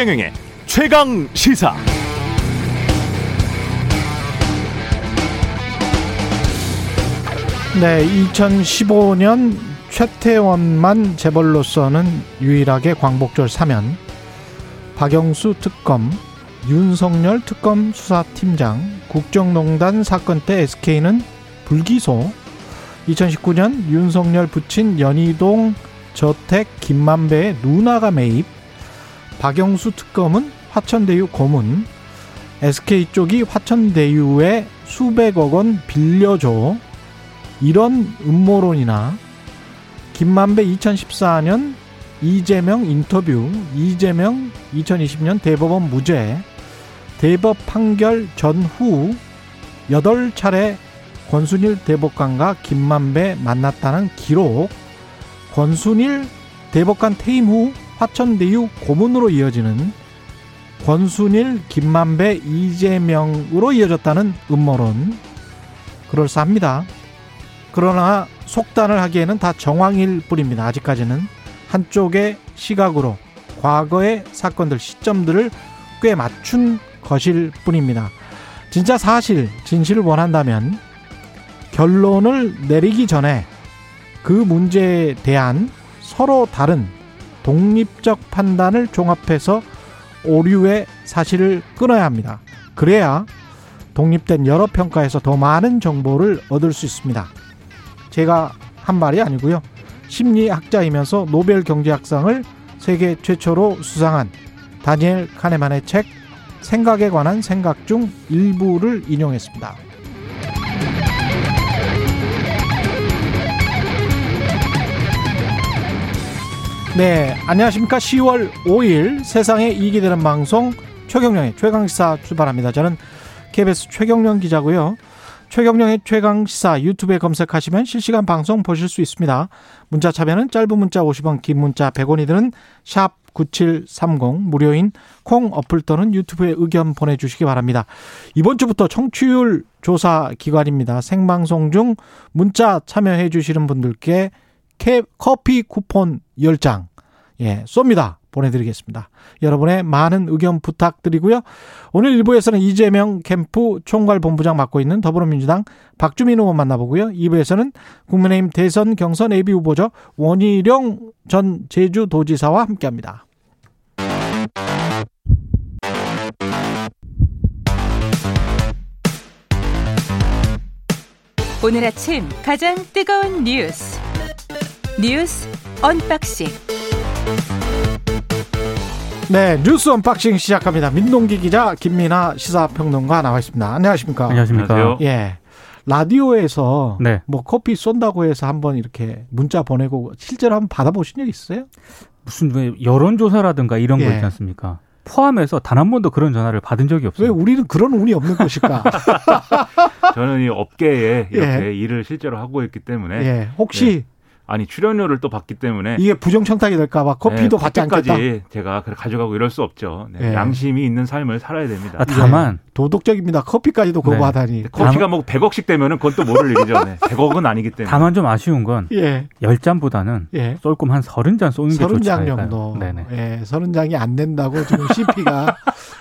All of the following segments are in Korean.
최경영의 최강 시사. 네, 2015년 최태원만 재벌로서는 유일하게 광복절 사면 박영수 특검, 윤석열 특검 수사팀장, 국정농단 사건 때 SK는 불기소, 2019년 윤석열 부친 연희동 저택 김만배의 누나가 매입, 박영수 특검은 화천대유 고문, SK 쪽이 화천대유에 수백억 원 빌려줘, 이런 음모론이나. 김만배 2014년 이재명 인터뷰, 이재명 2020년 대법원 무죄, 대법 판결 전후 8차례 권순일 대법관과 김만배 만났다는 기록, 권순일 대법관 퇴임 후 화천대유 고문으로 이어지는 권순일, 김만배, 이재명으로 이어졌다는 음모론 그럴싸합니다. 그러나 속단을 하기에는 다 정황일 뿐입니다. 아직까지는 한쪽의 시각으로 과거의 사건들 시점들을 꽤 맞춘 것일 뿐입니다. 진짜 사실 진실을 원한다면 결론을 내리기 전에 그 문제에 대한 서로 다른 독립적 판단을 종합해서 오류의 사실을 끊어야 합니다. 그래야 독립된 여러 평가에서 더 많은 정보를 얻을 수 있습니다. 제가 한 말이 아니고요. 심리학자이면서 노벨 경제학상을 세계 최초로 수상한 다니엘 카네만의 책 생각에 관한 생각 중 일부를 인용했습니다. 네, 안녕하십니까. 10월 5일 세상에 이익이 되는 방송 최경령의 최강시사 출발합니다. 저는 KBS 최경령 기자고요. 최경령의 최강시사 유튜브에 검색하시면 실시간 방송 보실 수 있습니다. 문자 참여는 짧은 문자 50원, 긴 문자 100원이 드는 샵 9730 무료인 콩 어플 또는 유튜브에 의견 보내주시기 바랍니다. 이번 주부터 청취율 조사 기관입니다. 생방송 중 문자 참여해 주시는 분들께 커피 쿠폰 10장 예, 쏩니다. 보내드리겠습니다. 여러분의 많은 의견 부탁드리고요. 오늘 1부에서는 이재명 캠프 총괄본부장 맡고 있는 더불어민주당 박주민 의원 만나보고요. 2부에서는 국민의힘 대선 경선 예비 후보죠. 원희룡 전 제주도지사와 함께합니다. 오늘 아침 가장 뜨거운 뉴스 뉴스 언박싱 네, 뉴스 언박싱 시작합니다. 민동기 기자, 김민아 시사평론가 나와 있습니다. 안녕하십니까? 안녕하십니까? 예. 라디오에서 네. 뭐 커피 쏜다고 해서 한번 이렇게 문자 보내고 실제로 한번 받아보신 적 있어요? 무슨 왜 여론조사라든가 이런 예. 거 있지 않습니까? 포함해서 단 한 번도 그런 전화를 받은 적이 없어요. 왜 우리는 그런 운이 없는 것일까? 저는 이 업계에 이렇게 예. 일을 실제로 하고 있기 때문에 예. 혹시 예. 아니 출연료를 또 받기 때문에 이게 부정 청탁이 될까봐 커피도 네, 받지 않겠다. 제가 가져가고 이럴 수 없죠. 네, 네. 양심이 있는 삶을 살아야 됩니다. 아, 다만 도덕적입니다. 커피까지도 거부하다니. 네. 커피가 뭐 100억씩 되면은 그건 또 모를 일이죠. 네. 100억은 아니기 때문에. 다만 좀 아쉬운 건 예. 10잔보다는 예. 쏠금 한 30잔 쏘는 게 좋지 30장 정도. 네네. 예, 30장이 안 된다고 지금 CP가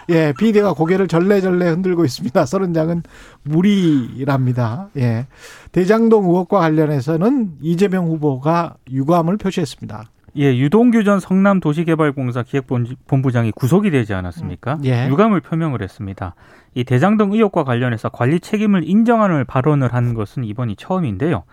예, 비대가 고개를 절레절레 흔들고 있습니다. 30장은 무리랍니다. 예. 대장동 의혹과 관련해서는 이재명 후보가 유감을 표시했습니다. 예, 유동규 전 성남도시개발공사 기획본부장이 구속이 되지 않았습니까? 음, 예. 유감을 표명을 했습니다. 이 대장동 의혹과 관련해서 관리 책임을 인정하는 발언을 한 것은 이번이 처음인데요.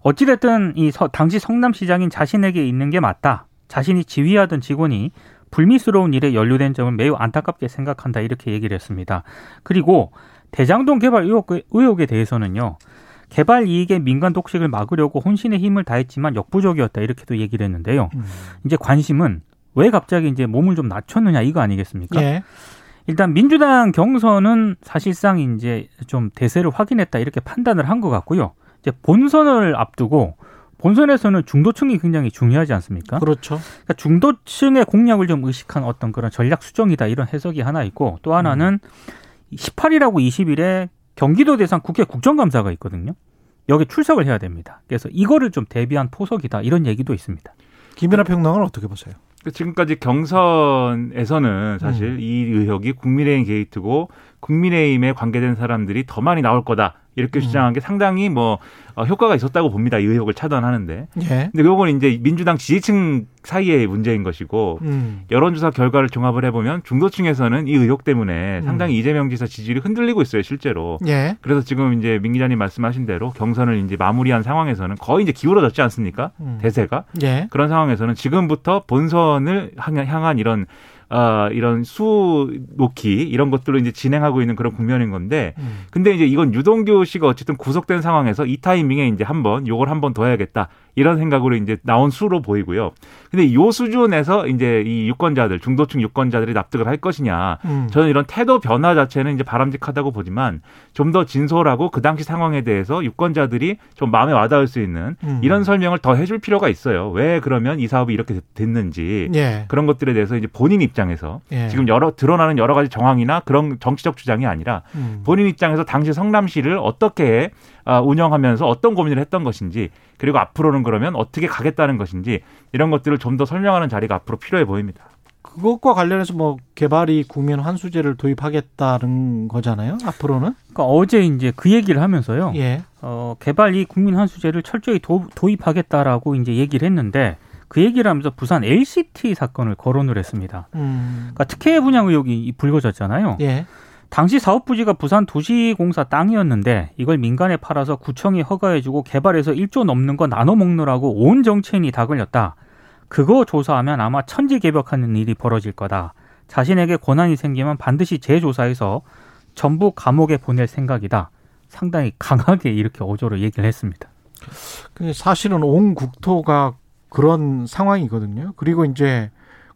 어찌됐든 이 당시 성남시장인 자신에게 있는 게 맞다. 자신이 지휘하던 직원이 불미스러운 일에 연루된 점을 매우 안타깝게 생각한다 이렇게 얘기를 했습니다. 그리고 대장동 개발 의혹, 의혹 에 대해서는요. 개발 이익의 민간 독식을 막으려고 혼신의 힘을 다했지만 역부족이었다 이렇게도 얘기를 했는데요. 음. 이제 관심은 왜 갑자기 이제 몸을 좀 낮췄느냐 이거 아니겠습니까? 예. 일단 민주당 경선은 사실상 이제 좀 대세를 확인했다 이렇게 판단을 한 것 같고요. 이제 본선을 앞두고 본선에서는 중도층이 굉장히 중요하지 않습니까? 그렇죠. 그러니까 중도층의 공략을 좀 의식한 어떤 그런 전략 수정이다 이런 해석이 하나 있고 또 하나는 음. 18일하고 20일에 경기도 대상 국회 국정감사가 있거든요. 여기 출석을 해야 됩니다. 그래서 이거를 좀 대비한 포석이다 이런 얘기도 있습니다. 김연아 평론가는 어떻게 보세요? 지금까지 경선에서는 사실 음. 이 의혹이 국민의힘 게이트고 국민의힘에 관계된 사람들이 더 많이 나올 거다. 이렇게 음. 주장한 게 상당히 뭐 어, 효과가 있었다고 봅니다. 이 의혹을 차단하는데. 예. 근데 요건 이제 민주당 지지층 사이의 문제인 것이고 음. 여론조사 결과를 종합을 해보면 중도층에서는 이 의혹 때문에 음. 상당히 이재명 지사 지지율이 흔들리고 있어요, 실제로. 예. 그래서 지금 이제 민 기자님 말씀하신 대로 경선을 이제 마무리한 상황에서는 거의 이제 기울어졌지 않습니까? 음. 대세가. 예. 그런 상황에서는 지금부터 본선을 향한 이런 어, 이런 수 놓기 이런 것들로 이제 진행하고 있는 그런 국면인 건데 음. 근데 이제 이건 유동규 씨가 어쨌든 구속된 상황에서 이 타이밍에 이제 한번 요걸 한번 더 해야겠다 이런 생각으로 이제 나온 수로 보이고요. 근데 요 수준에서 이제 이 유권자들 중도층 유권자들이 납득을 할 것이냐 음. 저는 이런 태도 변화 자체는 이제 바람직하다고 보지만 좀 더 진솔하고 그 당시 상황에 대해서 유권자들이 좀 마음에 와닿을 수 있는 음. 이런 설명을 더 해줄 필요가 있어요. 왜 그러면 이 사업이 이렇게 됐는지 예. 그런 것들에 대해서 이제 본인 입장에서 예. 지금 여러 드러나는 여러 가지 정황이나 그런 정치적 주장이 아니라 음. 본인 입장에서 당시 성남시를 어떻게 아, 운영하면서 어떤 고민을 했던 것인지 그리고 앞으로는 그러면 어떻게 가겠다는 것인지 이런 것들을 좀 더 설명하는 자리가 앞으로 필요해 보입니다. 그것과 관련해서 뭐 개발이 국민 환수제를 도입하겠다는 거잖아요. 앞으로는. 그러니까 어제 이제 그 얘기를 하면서요. 예. 어, 개발이 국민 환수제를 철저히 도, 도입하겠다라고 이제 얘기를 했는데 그 얘기를 하면서 부산 LCT 사건을 거론을 했습니다. 음. 그러니까 특혜 분양 의혹이 불거졌잖아요. 예. 당시 사업 부지가 부산 도시공사 땅이었는데 이걸 민간에 팔아서 구청이 허가해주고 개발해서 1조 넘는 거 나눠 먹느라고 온 정치인이 다 걸렸다. 그거 조사하면 아마 천지개벽하는 일이 벌어질 거다. 자신에게 권한이 생기면 반드시 재조사해서 전부 감옥에 보낼 생각이다. 상당히 강하게 이렇게 어조로 얘기를 했습니다. 사실은 온 국토가 그런 상황이거든요. 그리고 이제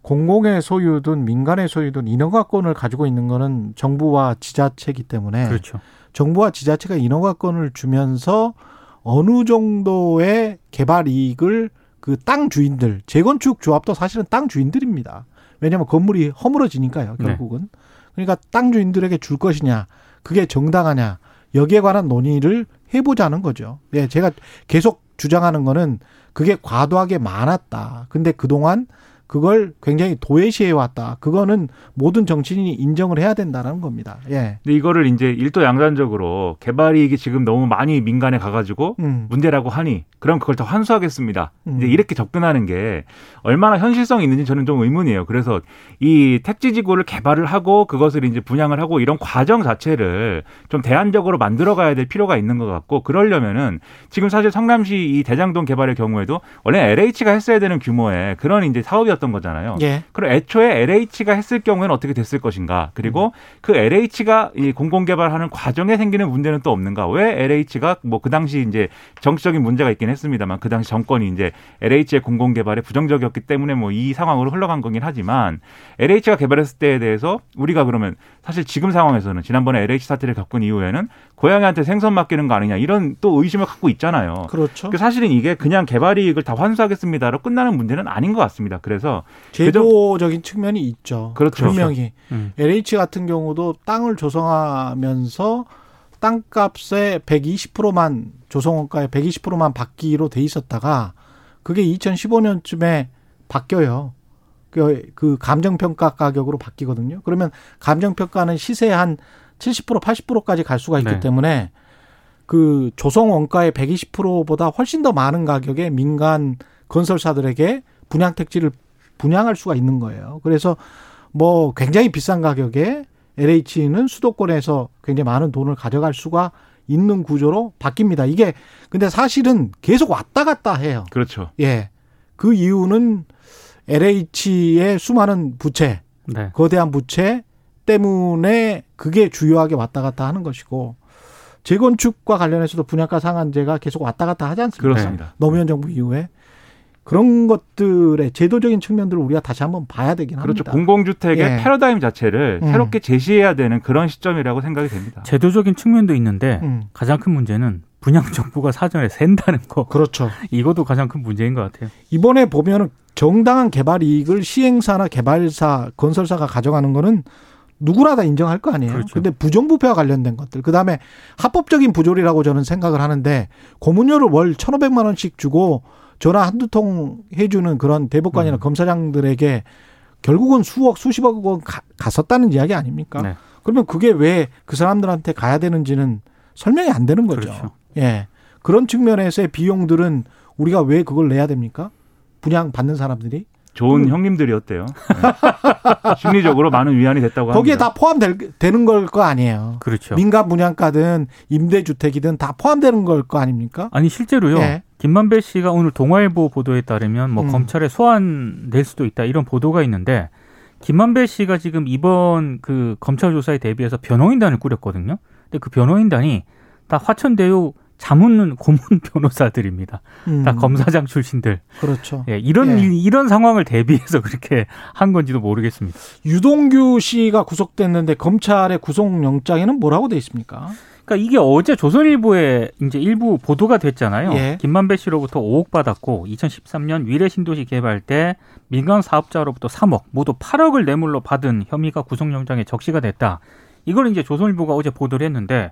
공공의 소유든 민간의 소유든 인허가권을 가지고 있는 거는 정부와 지자체이기 때문에 그렇죠. 정부와 지자체가 인허가권을 주면서 어느 정도의 개발 이익을 그 땅 주인들 재건축 조합도 사실은 땅 주인들입니다. 왜냐하면 건물이 허물어지니까요. 네. 결국은 네. 그러니까 땅 주인들에게 줄 것이냐 그게 정당하냐 여기에 관한 논의를 해보자는 거죠. 예, 제가 계속 주장하는 거는 그게 과도하게 많았다. 근데 그동안 그걸 굉장히 도외시해 왔다. 그거는 모든 정치인이 인정을 해야 된다는 겁니다. 예. 근데 이거를 이제 일도 양단적으로 개발 이익이 지금 너무 많이 민간에 가가지고 음. 문제라고 하니 그럼 그걸 더 환수하겠습니다. 음. 이제 이렇게 접근하는 게 얼마나 현실성이 있는지 저는 좀 의문이에요. 그래서 이 택지 지구를 개발을 하고 그것을 이제 분양을 하고 이런 과정 자체를 좀 대안적으로 만들어가야 될 필요가 있는 것 같고 그러려면은 지금 사실 성남시 이 대장동 개발의 경우에도 원래 LH가 했어야 되는 규모의 그런 이제 사업이 문제 였던 거잖아요. 예. 그럼 애초에 LH가 했을 경우에는 어떻게 됐을 것인가? 그리고 음. 그 LH가 이 공공 개발하는 과정에 생기는 문제는 또 없는가? 왜 LH가 뭐 그 당시 이제 정치적인 문제가 있긴 했습니다만 그 당시 정권이 이제 LH의 공공 개발에 부정적이었기 때문에 뭐 이 상황으로 흘러간 거긴 하지만 LH가 개발했을 때에 대해서 우리가 그러면 사실 지금 상황에서는 지난번에 LH 사태를 겪은 이후에는 고양이한테 생선 맡기는 거 아니냐 이런 또 의심을 갖고 있잖아요. 그렇죠. 그 사실은 이게 그냥 개발 이익을 다 환수하겠습니다로 끝나는 문제는 아닌 것 같습니다. 그래서 그래서 제도적인 측면이 있죠. 그렇죠. 분명히 음. LH 같은 경우도 땅을 조성하면서 땅값의 120%만 조성원가의 120%만 받기로 돼 있었다가 그게 2015년쯤에 바뀌어요. 그, 그 감정평가 가격으로 바뀌거든요. 그러면 감정평가는 시세 한 70% 80%까지 갈 수가 있기 네. 때문에 그 조성 원가의 120%보다 훨씬 더 많은 가격에 민간 건설사들에게 분양 택지를 분양할 수가 있는 거예요. 그래서 뭐 굉장히 비싼 가격에 LH는 수도권에서 굉장히 많은 돈을 가져갈 수가 있는 구조로 바뀝니다. 이게 근데 사실은 계속 왔다 갔다 해요. 그렇죠. 예. 그 이유는 LH의 수많은 부채, 네. 거대한 부채 때문에 그게 주요하게 왔다 갔다 하는 것이고 재건축과 관련해서도 분양가 상한제가 계속 왔다 갔다 하지 않습니까? 그렇습니다. 노무현 정부 이후에 그런 것들의 제도적인 측면들을 우리가 다시 한번 봐야 되긴 그렇죠. 합니다. 공공주택의 예. 패러다임 자체를 음. 새롭게 제시해야 되는 그런 시점이라고 생각이 됩니다. 제도적인 측면도 있는데 음. 가장 큰 문제는 분양 정부가 사전에 샌다는 거. 그렇죠. 이것도 가장 큰 문제인 것 같아요. 이번에 보면은 정당한 개발 이익을 시행사나 개발사, 건설사가 가져가는 거는 누구나 다 인정할 거 아니에요. 그렇죠. 근데 부정부패와 관련된 것들. 그다음에 합법적인 부조리라고 저는 생각을 하는데 고문료를 월 1,500만 원씩 주고 전화 한두 통 해주는 그런 대법관이나 음. 검사장들에게 결국은 수억 수십억 원 가, 갔었다는 이야기 아닙니까? 네. 그러면 그게 왜 그 사람들한테 가야 되는지는 설명이 안 되는 거죠. 그렇죠. 예. 그런 측면에서의 비용들은 우리가 왜 그걸 내야 됩니까? 분양 받는 사람들이? 좋은 음. 형님들이었대요. 네. 심리적으로 많은 위안이 됐다고 거기에 합니다. 다 포함되는 걸 거 아니에요. 그렇죠. 민간 분양가든 임대주택이든 다 포함되는 걸 거 아닙니까? 아니 실제로요. 네. 김만배 씨가 오늘 동아일보 보도에 따르면 뭐 음. 검찰에 소환 될 수도 있다 이런 보도가 있는데 김만배 씨가 지금 이번 그 검찰 조사에 대비해서 변호인단을 꾸렸거든요. 근데 그 변호인단이 다 화천대유 자문 고문 변호사들입니다. 음. 다 검사장 출신들. 그렇죠. 예, 이런 예. 이런 상황을 대비해서 그렇게 한 건지도 모르겠습니다. 유동규 씨가 구속됐는데 검찰의 구속영장에는 뭐라고 돼 있습니까? 그러니까 이게 어제 조선일보에 이제 일부 보도가 됐잖아요. 예. 김만배 씨로부터 5억 받았고 2013년 위례 신도시 개발 때 민간 사업자로부터 3억, 모두 8억을 뇌물로 받은 혐의가 구속영장에 적시가 됐다. 이걸 이제 조선일보가 어제 보도를 했는데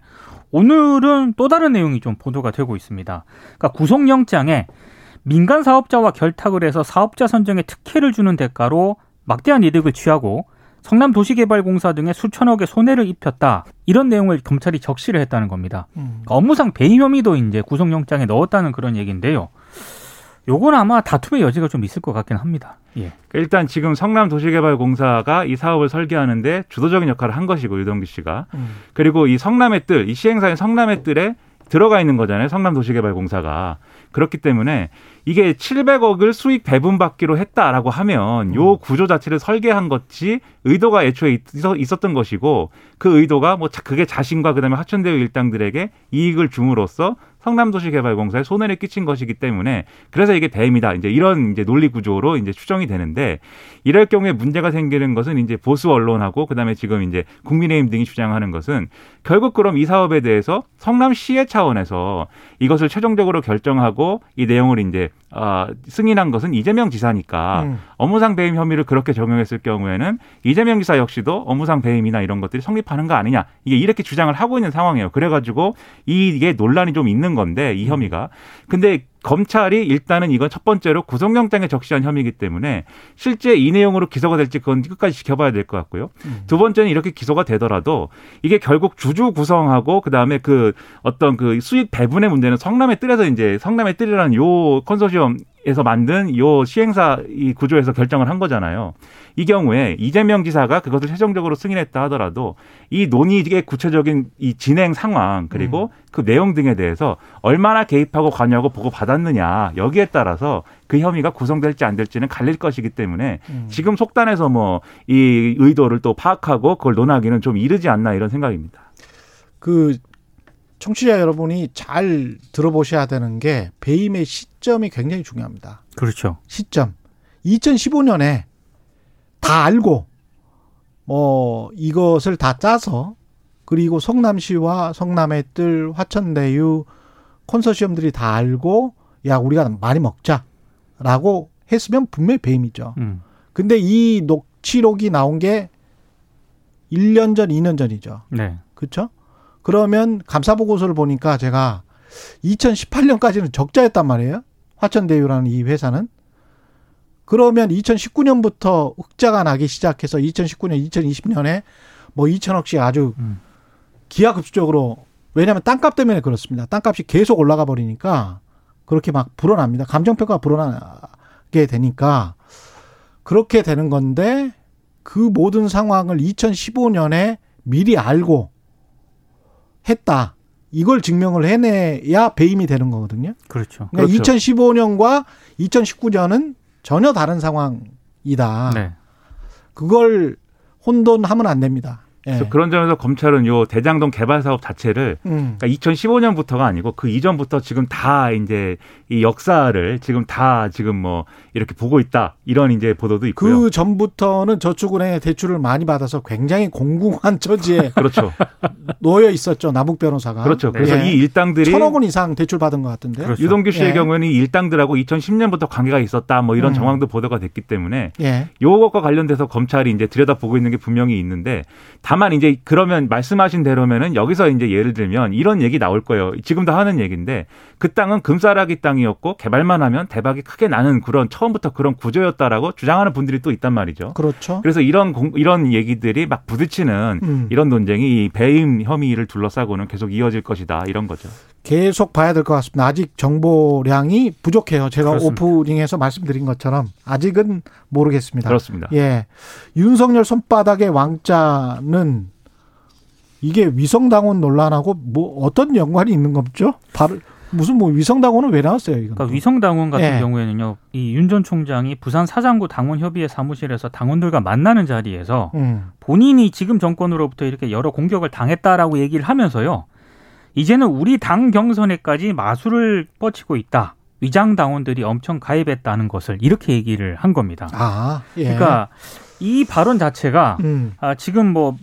오늘은 또 다른 내용이 좀 보도가 되고 있습니다. 그러니까 구속영장에 민간 사업자와 결탁을 해서 사업자 선정에 특혜를 주는 대가로 막대한 이득을 취하고 성남도시개발공사 등의 수천억의 손해를 입혔다. 이런 내용을 검찰이 적시를 했다는 겁니다. 음. 그러니까 업무상 배임 혐의도 이제 구속영장에 넣었다는 그런 얘기인데요. 요건 아마 다툼의 여지가 좀 있을 것 같긴 합니다. 예. 일단 지금 성남도시개발공사가 이 사업을 설계하는데 주도적인 역할을 한 것이고 유동규 씨가 음. 그리고 이 성남의 뜰, 이 시행사인 성남의 뜰에 들어가 있는 거잖아요. 성남도시개발공사가 그렇기 때문에 이게 700억을 수익 배분받기로 했다라고 하면 요 음. 구조 자체를 설계한 것이 의도가 애초에 있었던 것이고 그 의도가 뭐 그게 자신과 그다음에 하천대유 일당들에게 이익을 줌으로써 성남도시개발공사에 손해를 끼친 것이기 때문에 그래서 이게 배임이다. 이제 이런 이제 논리 구조로 이제 추정이 되는데 이럴 경우에 문제가 생기는 것은 이제 보수 언론하고 그다음에 지금 이제 국민의힘 등이 주장하는 것은 결국 그럼 이 사업에 대해서 성남시의 차원에서 이것을 최종적으로 결정하고 이 내용을 이제 어, 승인한 것은 이재명 지사니까 음. 업무상 배임 혐의를 그렇게 적용했을 경우에는 이재명 지사 역시도 업무상 배임이나 이런 것들이 성립하는 거 아니냐 이게 이렇게 주장을 하고 있는 상황이에요. 그래가지고 이게 논란이 좀 있는 건데 이 혐의가 근데 검찰이 일단은 이건 첫 번째로 구속영장에 적시한 혐의이기 때문에 실제 이 내용으로 기소가 될지 그건 끝까지 지켜봐야 될 것 같고요. 음. 두 번째는 이렇게 기소가 되더라도 이게 결국 주주 구성하고 그다음에 그 어떤 그 수익 배분의 문제는 성남의 뜰에서 이제 성남의 뜰이라는 요 컨소시엄 에서 만든 요 시행사 이 구조에서 결정을 한 거잖아요. 이 경우에 이재명 지사가 그것을 최종적으로 승인했다 하더라도 이 논의의 구체적인 이 진행 상황 그리고 음. 그 내용 등에 대해서 얼마나 개입하고 관여하고 보고 받았느냐 여기에 따라서 그 혐의가 구성될지 안 될지는 갈릴 것이기 때문에 음. 지금 속단해서 뭐 이 의도를 또 파악하고 그걸 논하기는 좀 이르지 않나 이런 생각입니다. 그 청취자 여러분이 잘 들어보셔야 되는 게 배임의 시점이 굉장히 중요합니다. 그렇죠. 시점. 2015년에 다 알고 뭐 이것을 다 짜서 그리고 성남시와 성남의 뜰 화천대유 컨소시엄들이 다 알고 야 우리가 많이 먹자라고 했으면 분명히 배임이죠. 음. 근데 이 녹취록이 나온 게 1년 전, 2년 전이죠. 네. 그렇죠? 그러면 감사 보고서를 보니까 제가 2018년까지는 적자였단 말이에요. 화천대유라는 이 회사는. 그러면 2019년부터 흑자가 나기 시작해서 2019년, 2020년에 뭐 2천억씩 아주 음. 기하급수적으로 왜냐하면 땅값 때문에 그렇습니다. 땅값이 계속 올라가 버리니까 그렇게 막 불어납니다. 감정평가가 불어나게 되니까 그렇게 되는 건데 그 모든 상황을 2015년에 미리 알고 했다. 이걸 증명을 해내야 배임이 되는 거거든요. 그렇죠. 그러니까 그렇죠. 2015년과 2019년은 전혀 다른 상황이다. 네. 그걸 혼돈하면 안 됩니다. 예. 그런 점에서 검찰은 요 대장동 개발 사업 자체를 음. 그러니까 2015년부터가 아니고 그 이전부터 지금 다 이제 이 역사를 지금 다 지금 뭐 이렇게 보고 있다 이런 이제 보도도 있고요. 그 전부터는 저축은행에 대출을 많이 받아서 굉장히 공공한 처지에 그렇죠. 놓여 있었죠 남욱 변호사가. 그렇죠. 그래서 예. 이 일당들이 천억 원 이상 대출 받은 것 같은데. 그렇죠. 유동규 씨의 예. 경우에는 이 일당들하고 2010년부터 관계가 있었다 뭐 이런 음. 정황도 보도가 됐기 때문에 예. 요것과 관련돼서 검찰이 이제 들여다 보고 있는 게 분명히 있는데. 다만 이제 그러면 말씀하신 대로면은 여기서 이제 예를 들면 이런 얘기 나올 거예요. 지금도 하는 얘기인데 그 땅은 금싸라기 땅이었고 개발만 하면 대박이 크게 나는 그런 처음부터 그런 구조였다라고 주장하는 분들이 또 있단 말이죠. 그렇죠. 그래서 이런 공, 이런 얘기들이 막 부딪히는 음. 이런 논쟁이 배임 혐의를 둘러싸고는 계속 이어질 것이다 이런 거죠. 계속 봐야 될 것 같습니다. 아직 정보량이 부족해요. 제가 그렇습니다. 오프닝에서 말씀드린 것처럼 아직은 모르겠습니다. 그렇습니다. 예. 윤석열 손바닥의 왕자는 이게 위성당원 논란하고 뭐 어떤 연관이 있는 겁죠? 바로 무슨 뭐 위성당원은 왜 나왔어요? 이건 그러니까 위성당원 같은 예. 경우에는요, 이 윤 전 총장이 부산 사장구 당원협의회 사무실에서 당원들과 만나는 자리에서 음. 본인이 지금 정권으로부터 이렇게 여러 공격을 당했다라고 얘기를 하면서요, 이제는 우리 당 경선에까지 마술을 뻗치고 있다. 위장 당원들이 엄청 가입했다는 것을 이렇게 얘기를 한 겁니다. 아, 예. 그러니까 이 발언 자체가 음. 아, 지금 뭐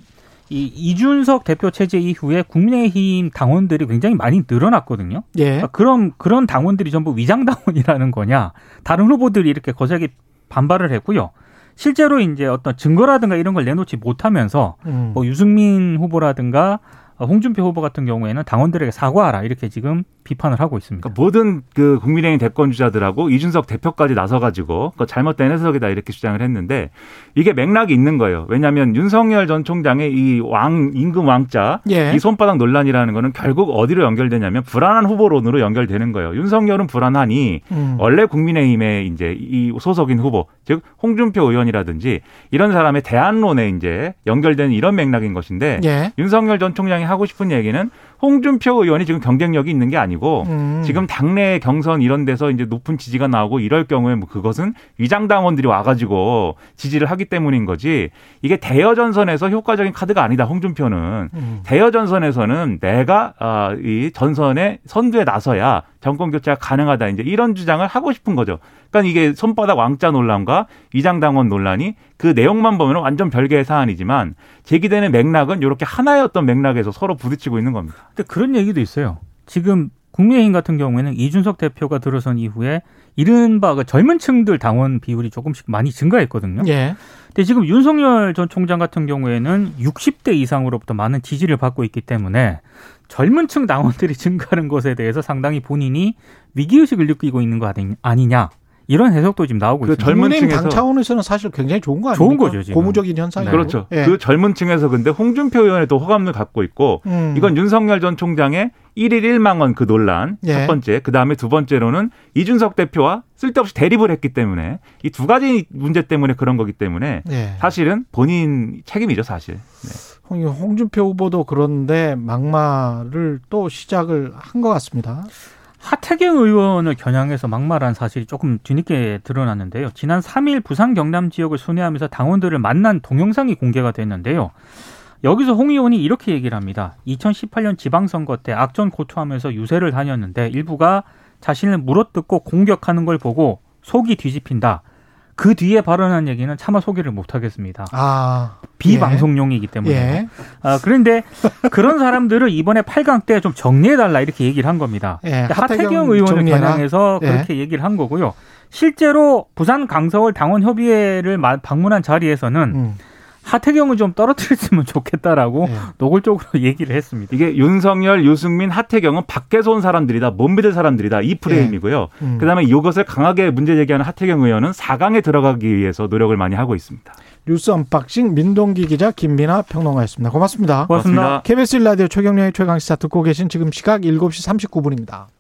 이 이준석 대표 체제 이후에 국민의힘 당원들이 굉장히 많이 늘어났거든요. 예. 그러니까 그럼 그런 당원들이 전부 위장 당원이라는 거냐? 다른 후보들이 이렇게 거세게 반발을 했고요. 실제로 이제 어떤 증거라든가 이런 걸 내놓지 못하면서 음. 뭐 유승민 후보라든가 어, 홍준표 후보 같은 경우에는 당원들에게 사과하라 이렇게 지금 비판을 하고 있습니다. 그러니까 모든 그 국민의힘 대권 주자들하고 이준석 대표까지 나서가지고 그 잘못된 해석이다 이렇게 주장을 했는데 이게 맥락이 있는 거예요. 왜냐하면 윤석열 전 총장의 이 왕 임금 왕자 예. 이 손바닥 논란이라는 거는 결국 어디로 연결되냐면 불안한 후보론으로 연결되는 거예요. 윤석열은 불안하니 음. 원래 국민의힘의 이제 이 소속인 후보 즉 홍준표 의원이라든지 이런 사람의 대안론에 이제 연결되는 이런 맥락인 것인데 예. 윤석열 전 총장이 하고 싶은 얘기는 홍준표 의원이 지금 경쟁력이 있는 게 아니고 음. 지금 당내 경선 이런 데서 이제 높은 지지가 나오고 이럴 경우에 뭐 그것은 위장 당원들이 와가지고 지지를 하기 때문인 거지 이게 대여 전선에서 효과적인 카드가 아니다. 홍준표는 음. 대여 전선에서는 내가 어, 이 전선의 선두에 나서야 정권 교체가 가능하다. 이제 이런 주장을 하고 싶은 거죠. 그러니까 이게 손바닥 왕자 논란과 위장 당원 논란이 그 내용만 보면 완전 별개의 사안이지만 제기되는 맥락은 이렇게 하나의 어떤 맥락에서 서로 부딪히고 있는 겁니다. 근데 그런 얘기도 있어요. 지금 국민의힘 같은 경우에는 이준석 대표가 들어선 이후에 이른바 그 젊은 층들 당원 비율이 조금씩 많이 증가했거든요. 예. 근데 지금 윤석열 전 총장 같은 경우에는 60대 이상으로부터 많은 지지를 받고 있기 때문에 젊은 층 당원들이 증가하는 것에 대해서 상당히 본인이 위기의식을 느끼고 있는 거 아니냐. 이런 해석도 지금 나오고 그 있습니다. 젊은 층에서 당 차원에서는 사실 굉장히 좋은 거 아닙니까? 좋은 거죠, 지금. 고무적인 현상이 네. 그렇죠. 예. 그 젊은 층에서 근데 홍준표 의원의 또 호감을 갖고 있고 음. 이건 윤석열 전 총장의 1일 1만 원 그 논란 예. 첫 번째, 그 다음에 두 번째로는 이준석 대표와 쓸데없이 대립을 했기 때문에 이 두 가지 문제 때문에 그런 거기 때문에 예. 사실은 본인 책임이죠, 사실. 네. 홍준표 후보도 그런데 막말을 또 시작을 한 것 같습니다. 하태경 의원을 겨냥해서 막말한 사실이 조금 뒤늦게 드러났는데요. 지난 3일 부산 경남 지역을 순회하면서 당원들을 만난 동영상이 공개가 됐는데요. 여기서 홍 의원이 이렇게 얘기를 합니다. 2018년 지방선거 때 악전 고투하면서 유세를 다녔는데 일부가 자신을 물어뜯고 공격하는 걸 보고 속이 뒤집힌다. 그 뒤에 발언한 얘기는 차마 소개를 못 하겠습니다. 아, 비방송용이기 때문에. 예. 아, 그런데 그런 사람들을 이번에 8강 때 좀 정리해달라 이렇게 얘기를 한 겁니다. 예, 하태경 의원을 정리해라. 겨냥해서 예. 그렇게 얘기를 한 거고요. 실제로 부산 강서울 당원 협의회를 방문한 자리에서는 음. 하태경을 좀 떨어뜨렸으면 좋겠다라고 네. 노골적으로 얘기를 했습니다. 이게 윤석열, 유승민, 하태경은 밖에서 온 사람들이다, 못 믿을 사람들이다 이 프레임이고요. 네. 음. 그다음에 이것을 강하게 문제 제기하는 하태경 의원은 4강에 들어가기 위해서 노력을 많이 하고 있습니다. 뉴스 언박싱 민동기 기자 김민아 평론가였습니다. 고맙습니다. 고맙습니다. KBS 라디오 최경영의 최강시사 듣고 계신 지금 시각 7시 39분입니다.